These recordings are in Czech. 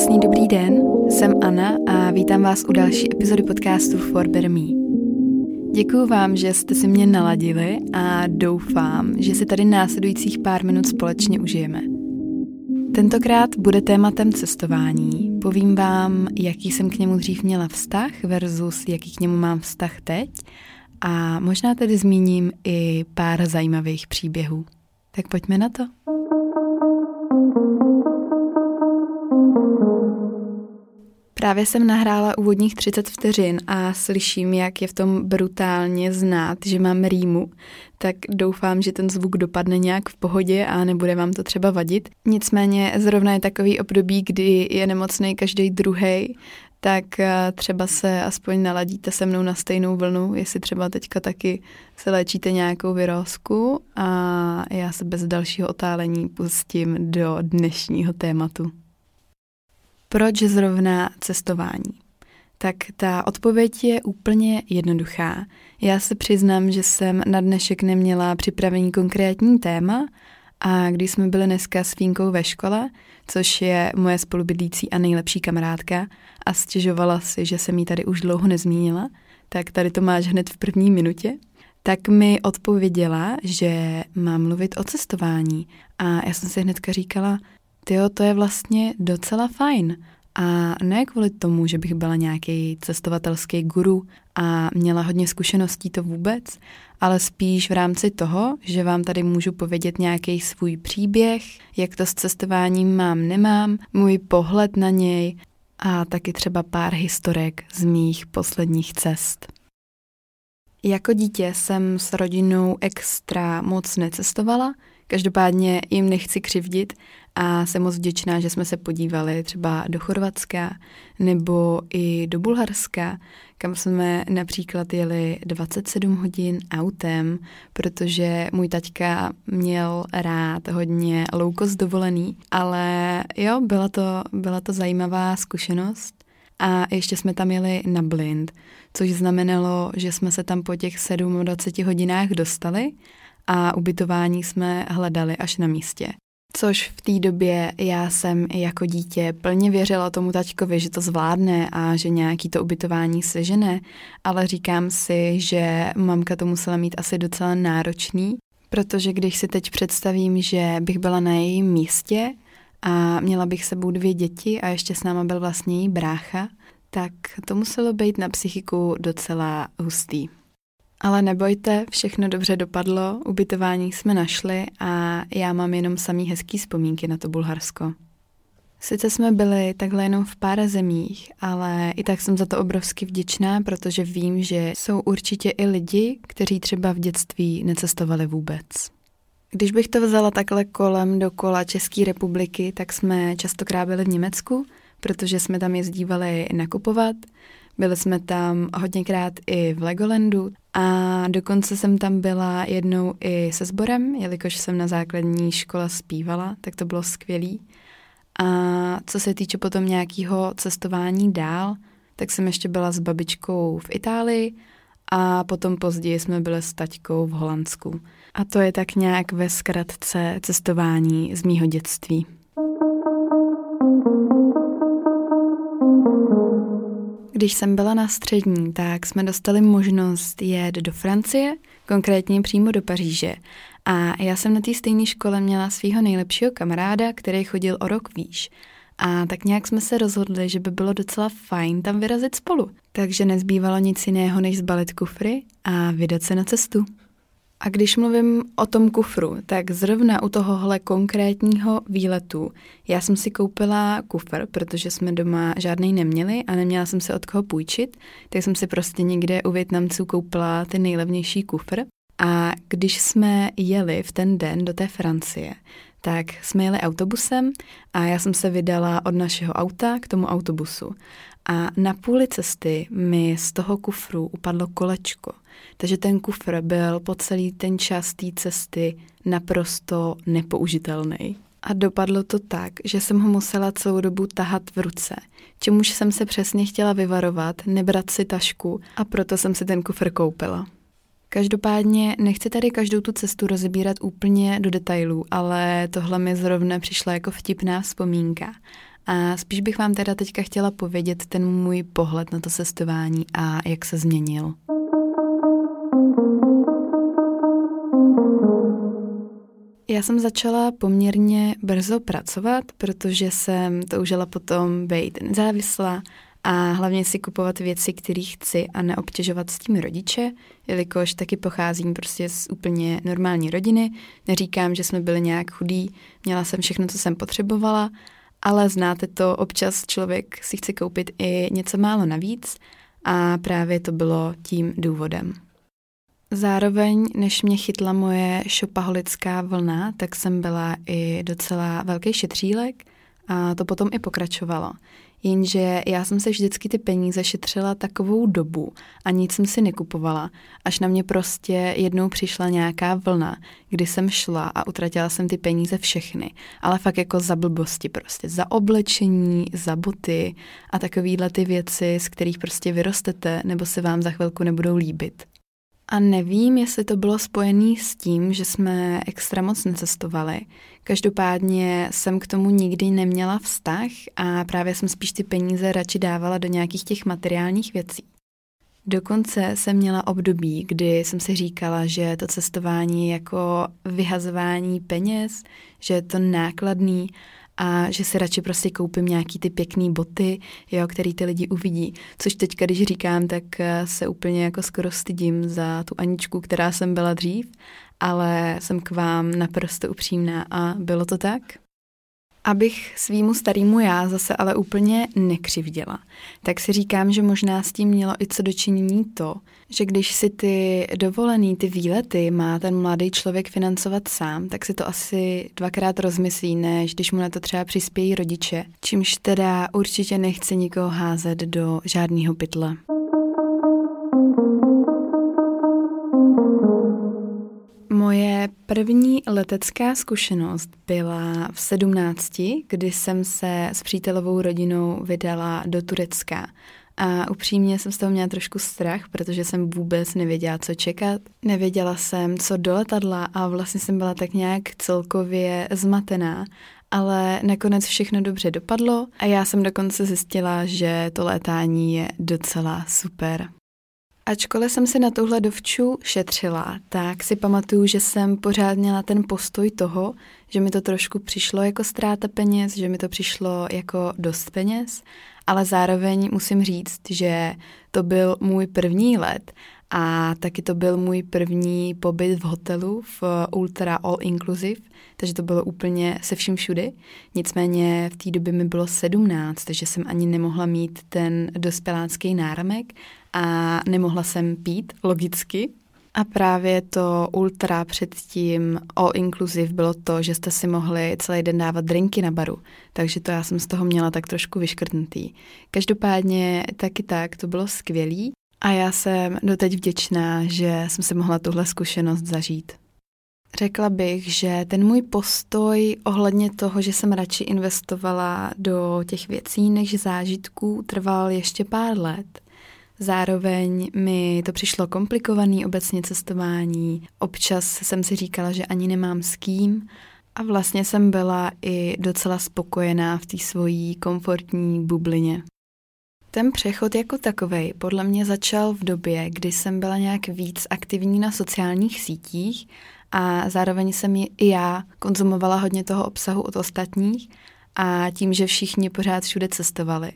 Krásný dobrý den, jsem Anna a vítám vás u další epizody podcastu For Better Me. Děkuji vám, že jste si mě naladili a doufám, že si tady následujících pár minut společně užijeme. Tentokrát bude tématem cestování. Povím vám, jaký jsem k němu dřív měla vztah versus jaký k němu mám vztah teď a možná tedy zmíním i pár zajímavých příběhů. Tak pojďme na to. Právě jsem nahrála úvodních 30 vteřin a slyším, jak je v tom brutálně znát, že mám rýmu, tak doufám, že ten zvuk dopadne nějak v pohodě a nebude vám to třeba vadit. Nicméně zrovna je takový období, kdy je nemocný každý druhý, tak eh, třeba se aspoň naladíte se mnou na stejnou vlnu, jestli třeba teďka taky se léčíte nějakou vyrózku a já se bez dalšího otálení pustím do dnešního tématu. Proč zrovna cestování? Tak ta odpověď je úplně jednoduchá. Já se přiznám, že jsem na dnešek neměla připravený konkrétní téma a když jsme byli dneska s Fínkou ve škole, což je moje spolubydlící a nejlepší kamarádka, a stěžovala si, že jsem jí tady už dlouho nezmínila, tak tady to máš hned v první minutě, tak mi odpověděla, že mám mluvit o cestování. A já jsem si hnedka říkala, tyjo, to je vlastně docela fajn. A ne kvůli tomu, že bych byla nějaký cestovatelský guru a měla hodně zkušeností to vůbec, ale spíš v rámci toho, že vám tady můžu povědět nějaký svůj příběh, jak to s cestováním mám, nemám, můj pohled na něj a taky třeba pár historek z mých posledních cest. Jako dítě jsem s rodinou extra moc necestovala, každopádně jim nechci křivdit a jsem moc vděčná, že jsme se podívali třeba do Chorvatska nebo i do Bulharska, kam jsme například jeli 27 hodin autem, protože můj taťka měl rád hodně low cost dovolený, ale jo, byla to, byla to zajímavá zkušenost. A ještě jsme tam jeli na blind, což znamenalo, že jsme se tam po těch 27 hodinách dostali a ubytování jsme hledali až na místě. Což v té době já jsem jako dítě plně věřila tomu taťkovi, že to zvládne a že nějaký to ubytování sežene, ale říkám si, že mamka to musela mít asi docela náročný, protože když si teď představím, že bych byla na jejím místě a měla bych sebou dvě děti a ještě s náma byl vlastně její brácha, tak to muselo být na psychiku docela hustý. Ale nebojte, všechno dobře dopadlo, ubytování jsme našli a já mám jenom samý hezký vzpomínky na to Bulharsko. Sice jsme byli takhle jenom v pár zemích, ale i tak jsem za to obrovsky vděčná, protože vím, že jsou určitě i lidi, kteří třeba v dětství necestovali vůbec. Když bych to vzala takhle kolem dokola České republiky, tak jsme častokrát byli v Německu, protože jsme tam jezdívali nakupovat, byli jsme tam hodněkrát i v Legolandu a dokonce jsem tam byla jednou i se sborem, jelikož jsem na základní škole zpívala, tak to bylo skvělý. A co se týče potom nějakého cestování dál, tak jsem ještě byla s babičkou v Itálii a potom později jsme byli s taťkou v Holandsku. A to je tak nějak ve zkratce cestování z mýho dětství. Když jsem byla na střední, tak jsme dostali možnost jet do Francie, konkrétně přímo do Paříže. A já jsem na té stejné škole měla svého nejlepšího kamaráda, který chodil o rok výš. A tak nějak jsme se rozhodli, že by bylo docela fajn tam vyrazit spolu. Takže nezbývalo nic jiného, než zbalit kufry a vydat se na cestu. A když mluvím o tom kufru, tak zrovna u tohohle konkrétního výletu já jsem si koupila kufr, protože jsme doma žádný neměli a neměla jsem se od koho půjčit, tak jsem si prostě někde u Větnamců koupila ten nejlevnější kufr. A když jsme jeli v ten den do té Francie, tak jsme jeli autobusem a já jsem se vydala od našeho auta k tomu autobusu. A na půli cesty mi z toho kufru upadlo kolečko. Takže ten kufr byl po celý ten čas té cesty naprosto nepoužitelný. A dopadlo to tak, že jsem ho musela celou dobu tahat v ruce, čemuž jsem se přesně chtěla vyvarovat, nebrat si tašku a proto jsem si ten kufr koupila. Každopádně nechci tady každou tu cestu rozebírat úplně do detailů, ale tohle mi zrovna přišla jako vtipná vzpomínka. A spíš bych vám teda teďka chtěla povědět ten můj pohled na to cestování a jak se změnil. Já jsem začala poměrně brzo pracovat, protože jsem toužila potom být nezávislá a hlavně si kupovat věci, které chci a neobtěžovat s tím rodiče, jelikož taky pocházím prostě z úplně normální rodiny. Neříkám, že jsme byli nějak chudí, měla jsem všechno, co jsem potřebovala, ale znáte to, občas člověk si chce koupit i něco málo navíc a právě to bylo tím důvodem. Zároveň, než mě chytla moje šopaholická vlna, tak jsem byla i docela velký šetřílek a to potom i pokračovalo. Jenže já jsem se vždycky ty peníze šetřila takovou dobu a nic jsem si nekupovala, až na mě prostě jednou přišla nějaká vlna, kdy jsem šla a utratila jsem ty peníze všechny, ale fakt jako za blbosti prostě, za oblečení, za boty a takovýhle ty věci, z kterých prostě vyrostete nebo se vám za chvilku nebudou líbit. A nevím, jestli to bylo spojené s tím, že jsme extra moc necestovali. Každopádně jsem k tomu nikdy neměla vztah a právě jsem spíš ty peníze radši dávala do nějakých těch materiálních věcí. Dokonce jsem měla období, kdy jsem si říkala, že to cestování je jako vyhazování peněz, že je to nákladný a že si radši prostě koupím nějaký ty pěkný boty, jo, který ty lidi uvidí. Což teďka, když říkám, tak eh, se úplně jako skoro stydím za tu Aničku, která jsem byla dřív, ale jsem k vám naprosto upřímná a bylo to tak. Abych svýmu starýmu já zase ale úplně nekřivděla, tak si říkám, že možná s tím mělo i co dočinění to, že když si ty dovolený, ty výlety má ten mladý člověk financovat sám, tak si to asi dvakrát rozmyslí, než když mu na to třeba přispějí rodiče, čímž teda určitě nechci nikoho házet do žádného pytle. Moje první letecká zkušenost byla v sedmnácti, kdy jsem se s přítelovou rodinou vydala do Turecka. A upřímně jsem z toho měla trošku strach, protože jsem vůbec nevěděla, co čekat. Nevěděla jsem, co do letadla a vlastně jsem byla tak nějak celkově zmatená. Ale nakonec všechno dobře dopadlo a já jsem dokonce zjistila, že to létání je docela super. Ačkoliv jsem si na tuhle dovču šetřila, tak si pamatuju, že jsem pořád měla ten postoj toho, že mi to trošku přišlo jako ztráta peněz, že mi to přišlo jako dost peněz, ale zároveň musím říct, že to byl můj první let a taky to byl můj první pobyt v hotelu v Ultra All Inclusive, takže to bylo úplně se vším všudy. Nicméně v té době mi bylo 17, takže jsem ani nemohla mít ten dospělácký náramek a nemohla jsem pít, logicky. A právě to ultra předtím all inclusive bylo to, že jste si mohli celý den dávat drinky na baru, takže to já jsem z toho měla tak trošku vyškrtnutý. Každopádně taky tak, to bylo skvělý a já jsem doteď vděčná, že jsem si mohla tuhle zkušenost zažít. Řekla bych, že ten můj postoj ohledně toho, že jsem radši investovala do těch věcí než zážitků, trval ještě pár let. Zároveň mi to přišlo komplikovaný obecně cestování. Občas jsem si říkala, že ani nemám s kým a vlastně jsem byla i docela spokojená v té svojí komfortní bublině. Ten přechod jako takový podle mě začal v době, kdy jsem byla nějak víc aktivní na sociálních sítích a zároveň jsem i já konzumovala hodně toho obsahu od ostatních a tím, že všichni pořád všude cestovali,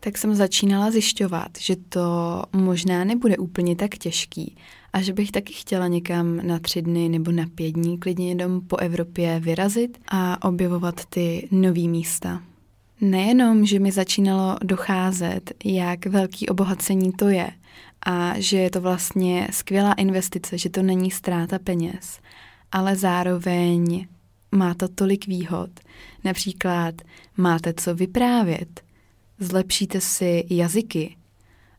tak jsem začínala zjišťovat, že to možná nebude úplně tak těžký a že bych taky chtěla někam na tři dny nebo na pět dní klidně jenom po Evropě vyrazit a objevovat ty nový místa. Nejenom, že mi začínalo docházet, jak velký obohacení to je a že je to vlastně skvělá investice, že to není ztráta peněz, ale zároveň má to tolik výhod. Například máte co vyprávět, zlepšíte si jazyky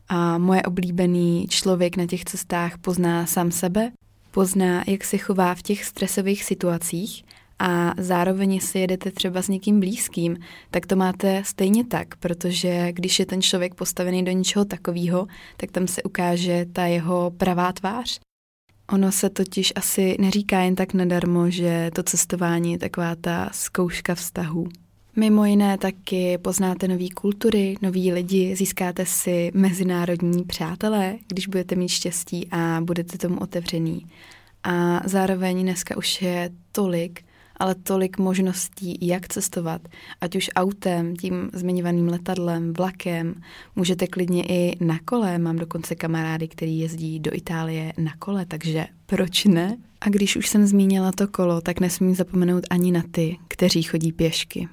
a moje oblíbený člověk na těch cestách pozná sám sebe, pozná, jak se chová v těch stresových situacích a zároveň, si jedete třeba s někým blízkým, tak to máte stejně tak, protože když je ten člověk postavený do něčeho takového, tak tam se ukáže ta jeho pravá tvář. Ono se totiž asi neříká jen tak nadarmo, že to cestování je taková ta zkouška vztahu. Mimo jiné taky poznáte nové kultury, noví lidi, získáte si mezinárodní přátelé, když budete mít štěstí a budete tomu otevřený. A zároveň dneska už je tolik, ale tolik možností, jak cestovat, ať už autem, tím zmiňovaným letadlem, vlakem, můžete klidně i na kole, mám dokonce kamarády, který jezdí do Itálie na kole, takže proč ne? A když už jsem zmínila to kolo, tak nesmím zapomenout ani na ty, kteří chodí pěšky.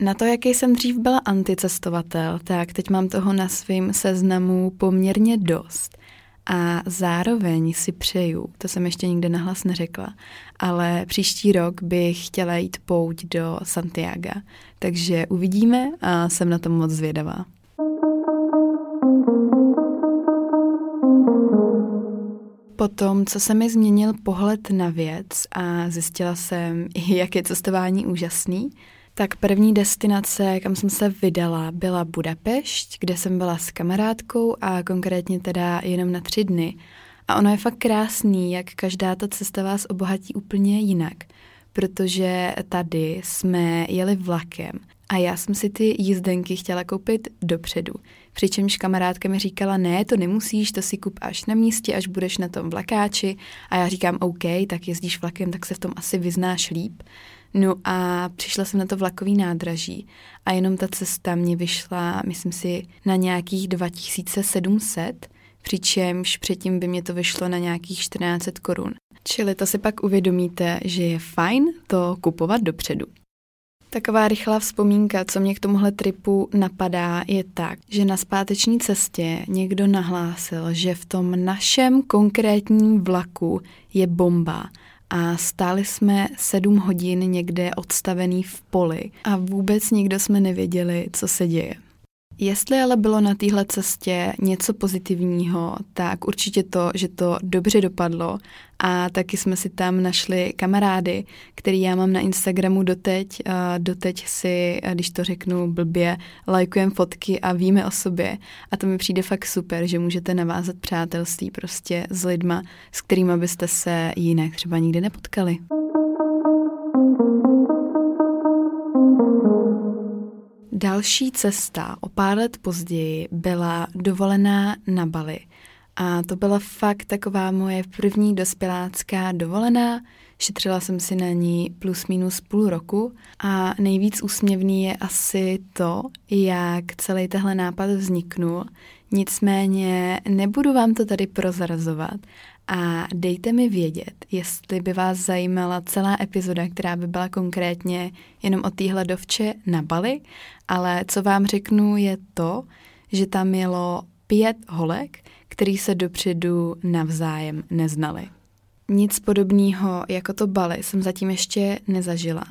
Na to, jaký jsem dřív byla anticestovatel, tak teď mám toho na svém seznamu poměrně dost. A zároveň si přeju, to jsem ještě nikde nahlas neřekla, ale příští rok bych chtěla jít pouť do Santiago. Takže uvidíme a jsem na tom moc zvědavá. Potom, co se mi změnil pohled na věc a zjistila jsem, jak je cestování úžasný, tak první destinace, kam jsem se vydala, byla Budapešť, kde jsem byla s kamarádkou a konkrétně teda jenom na tři dny. A ono je fakt krásný, jak každá ta cesta vás obohatí úplně jinak, protože tady jsme jeli vlakem a já jsem si ty jízdenky chtěla koupit dopředu. Přičemž kamarádka mi říkala, ne, to nemusíš, to si kup až na místě, až budeš na tom vlakáči. A já říkám, OK, tak jezdíš vlakem, tak se v tom asi vyznáš líp. No a přišla jsem na to vlakový nádraží a jenom ta cesta mě vyšla, myslím si, na nějakých 2700, přičemž předtím by mě to vyšlo na nějakých 1400 korun. Čili to si pak uvědomíte, že je fajn to kupovat dopředu. Taková rychlá vzpomínka, co mě k tomuhle tripu napadá, je tak, že na zpáteční cestě někdo nahlásil, že v tom našem konkrétním vlaku je bomba a stáli jsme sedm hodin někde odstavený v poli a vůbec nikdo jsme nevěděli, co se děje. Jestli ale bylo na téhle cestě něco pozitivního, tak určitě to, že to dobře dopadlo a taky jsme si tam našli kamarády, který já mám na Instagramu doteď. Doteď si, když to řeknu blbě, lajkujem fotky a víme o sobě a to mi přijde fakt super, že můžete navázat přátelství prostě s lidma, s kterými byste se jinak třeba nikdy nepotkali. Další cesta o pár let později byla dovolená na Bali. A to byla fakt taková moje první dospělácká dovolená. Šetřila jsem si na ní plus minus půl roku a nejvíc úsměvný je asi to, jak celý tehle nápad vzniknul. Nicméně nebudu vám to tady prozrazovat a dejte mi vědět, jestli by vás zajímala celá epizoda, která by byla konkrétně jenom o téhle dovče na Bali, ale co vám řeknu je to, že tam jelo pět holek, který se dopředu navzájem neznali. Nic podobného jako to Bali jsem zatím ještě nezažila.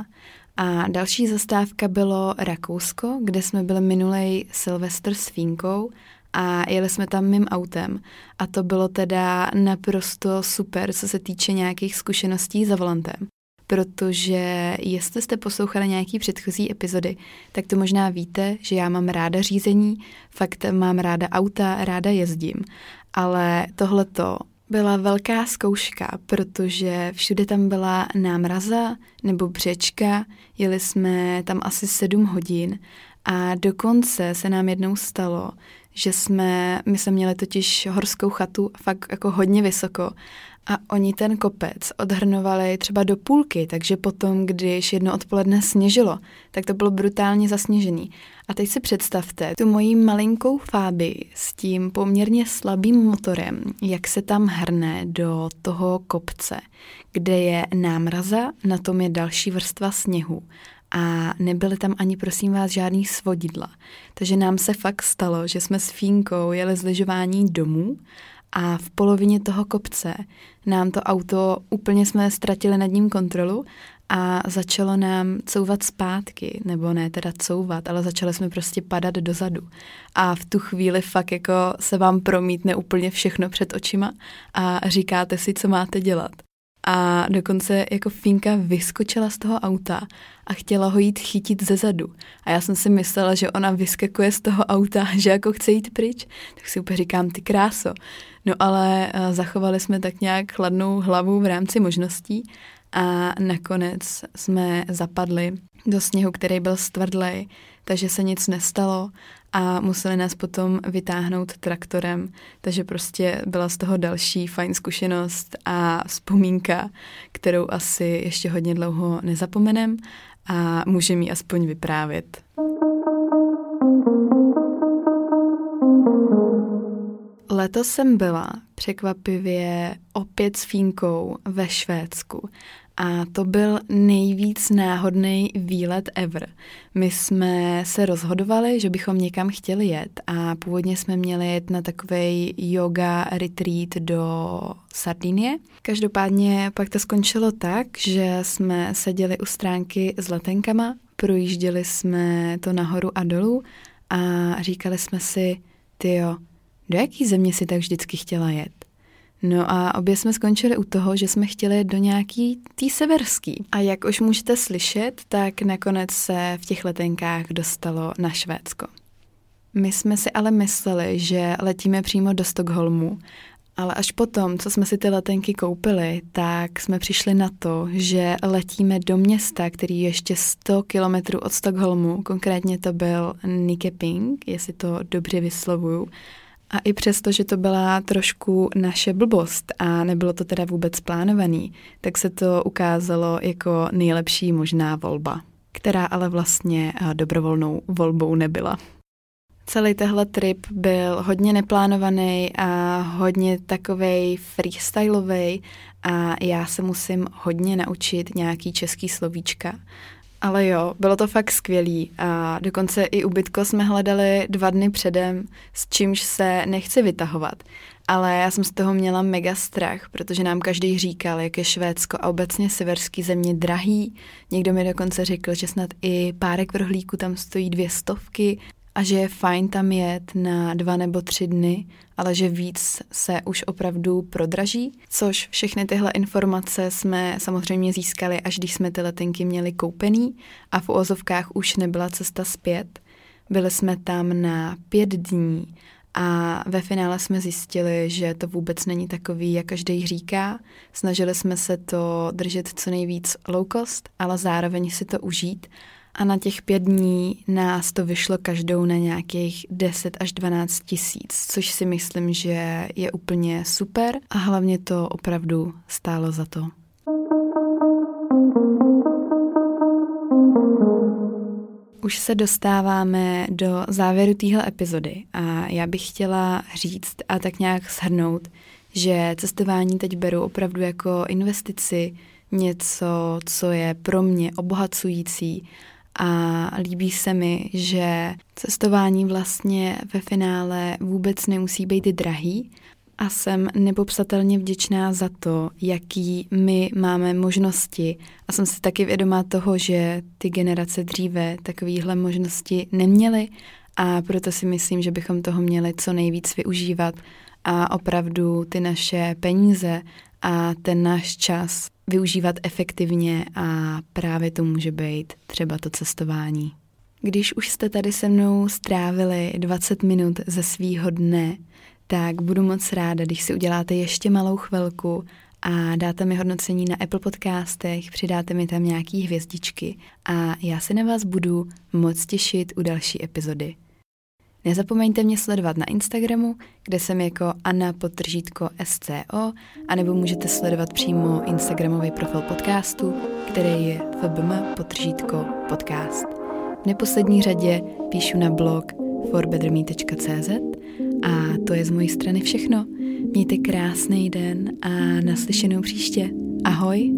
A další zastávka bylo Rakousko, kde jsme byli minulej Silvestr s Fínkou a jeli jsme tam mým autem. A to bylo teda naprosto super, co se týče nějakých zkušeností za volantem. Protože jestli jste poslouchali nějaký předchozí epizody, tak to možná víte, že já mám ráda řízení, fakt mám ráda auta, ráda jezdím. Ale tohleto byla velká zkouška, protože všude tam byla námraza nebo břečka, jeli jsme tam asi sedm hodin a dokonce se nám jednou stalo, že jsme, my jsme měli totiž horskou chatu fakt jako hodně vysoko a oni ten kopec odhrnovali třeba do půlky, takže potom, když jedno odpoledne sněžilo, tak to bylo brutálně zasněžený. A teď si představte tu mojí malinkou Fáby s tím poměrně slabým motorem, jak se tam hrne do toho kopce, kde je námraza, na tom je další vrstva sněhu a nebyly tam ani, prosím vás, žádný svodidla. Takže nám se fakt stalo, že jsme s Fínkou jeli z lyžování domů a v polovině toho kopce nám to auto, úplně jsme ztratili nad ním kontrolu a začalo nám couvat zpátky, nebo ne teda couvat, ale začali jsme prostě padat dozadu. A v tu chvíli fakt jako se vám promítne úplně všechno před očima a říkáte si, co máte dělat. A dokonce jako Finka vyskočila z toho auta a chtěla ho jít chytit ze zadu. A já jsem si myslela, že ona vyskakuje z toho auta, že jako chce jít pryč. Tak si úplně říkám, ty kráso. No ale eh, zachovali jsme tak nějak chladnou hlavu v rámci možností a nakonec jsme zapadli do sněhu, který byl stvrdlej, takže se nic nestalo a museli nás potom vytáhnout traktorem, takže prostě byla z toho další fajn zkušenost a vzpomínka, kterou asi ještě hodně dlouho nezapomenem a můžeme ji aspoň vyprávět. Letos jsem byla překvapivě opět s Fínkou ve Švédsku a to byl nejvíc náhodný výlet ever. My jsme se rozhodovali, že bychom někam chtěli jet a původně jsme měli jet na takový yoga retreat do Sardinie. Každopádně pak to skončilo tak, že jsme seděli u stránky s letenkama, projížděli jsme to nahoru a dolů a říkali jsme si, tyjo, do jaký země si tak vždycky chtěla jet? No a obě jsme skončili u toho, že jsme chtěli do nějaký tý severský. A jak už můžete slyšet, tak nakonec se v těch letenkách dostalo na Švédsko. My jsme si ale mysleli, že letíme přímo do Stockholmu, ale až potom, co jsme si ty letenky koupili, tak jsme přišli na to, že letíme do města, který je ještě 100 kilometrů od Stockholmu, konkrétně to byl Nikeping, jestli to dobře vyslovuju, a i přesto, že to byla trošku naše blbost a nebylo to teda vůbec plánovaný, tak se to ukázalo jako nejlepší možná volba, která ale vlastně eh, dobrovolnou volbou nebyla. Celý tehle trip byl hodně neplánovaný a hodně takovej freestyleový a já se musím hodně naučit nějaký český slovíčka, ale jo, bylo to fakt skvělý a dokonce i ubytko jsme hledali dva dny předem, s čímž se nechci vytahovat. Ale já jsem z toho měla mega strach, protože nám každý říkal, jak je Švédsko a obecně severský země drahý. Někdo mi dokonce řekl, že snad i párek vrhlíku tam stojí dvě stovky a že je fajn tam jet na dva nebo tři dny, ale že víc se už opravdu prodraží, což všechny tyhle informace jsme samozřejmě získali, až když jsme ty letenky měli koupený a v ozovkách už nebyla cesta zpět. Byli jsme tam na pět dní a ve finále jsme zjistili, že to vůbec není takový, jak každý říká. Snažili jsme se to držet co nejvíc low cost, ale zároveň si to užít a na těch pět dní nás to vyšlo každou na nějakých 10 až 12 tisíc, což si myslím, že je úplně super a hlavně to opravdu stálo za to. Už se dostáváme do závěru téhle epizody a já bych chtěla říct a tak nějak shrnout, že cestování teď beru opravdu jako investici, něco, co je pro mě obohacující a líbí se mi, že cestování vlastně ve finále vůbec nemusí být drahý. A jsem nepopsatelně vděčná za to, jaký my máme možnosti. A jsem si taky vědomá toho, že ty generace dříve takovéhle možnosti neměly. A proto si myslím, že bychom toho měli co nejvíc využívat. A opravdu ty naše peníze a ten náš čas využívat efektivně a právě to může být třeba to cestování. Když už jste tady se mnou strávili 20 minut ze svýho dne, tak budu moc ráda, když si uděláte ještě malou chvilku a dáte mi hodnocení na Apple podcastech, přidáte mi tam nějaký hvězdičky a já se na vás budu moc těšit u další epizody. Nezapomeňte mě sledovat na Instagramu, kde jsem jako Anna Potržítko SCO, anebo můžete sledovat přímo Instagramový profil podcastu, který je fbm Potržítko podcast. V neposlední řadě píšu na blog forbetterme.cz a to je z mojí strany všechno. Mějte krásný den a naslyšenou příště. Ahoj!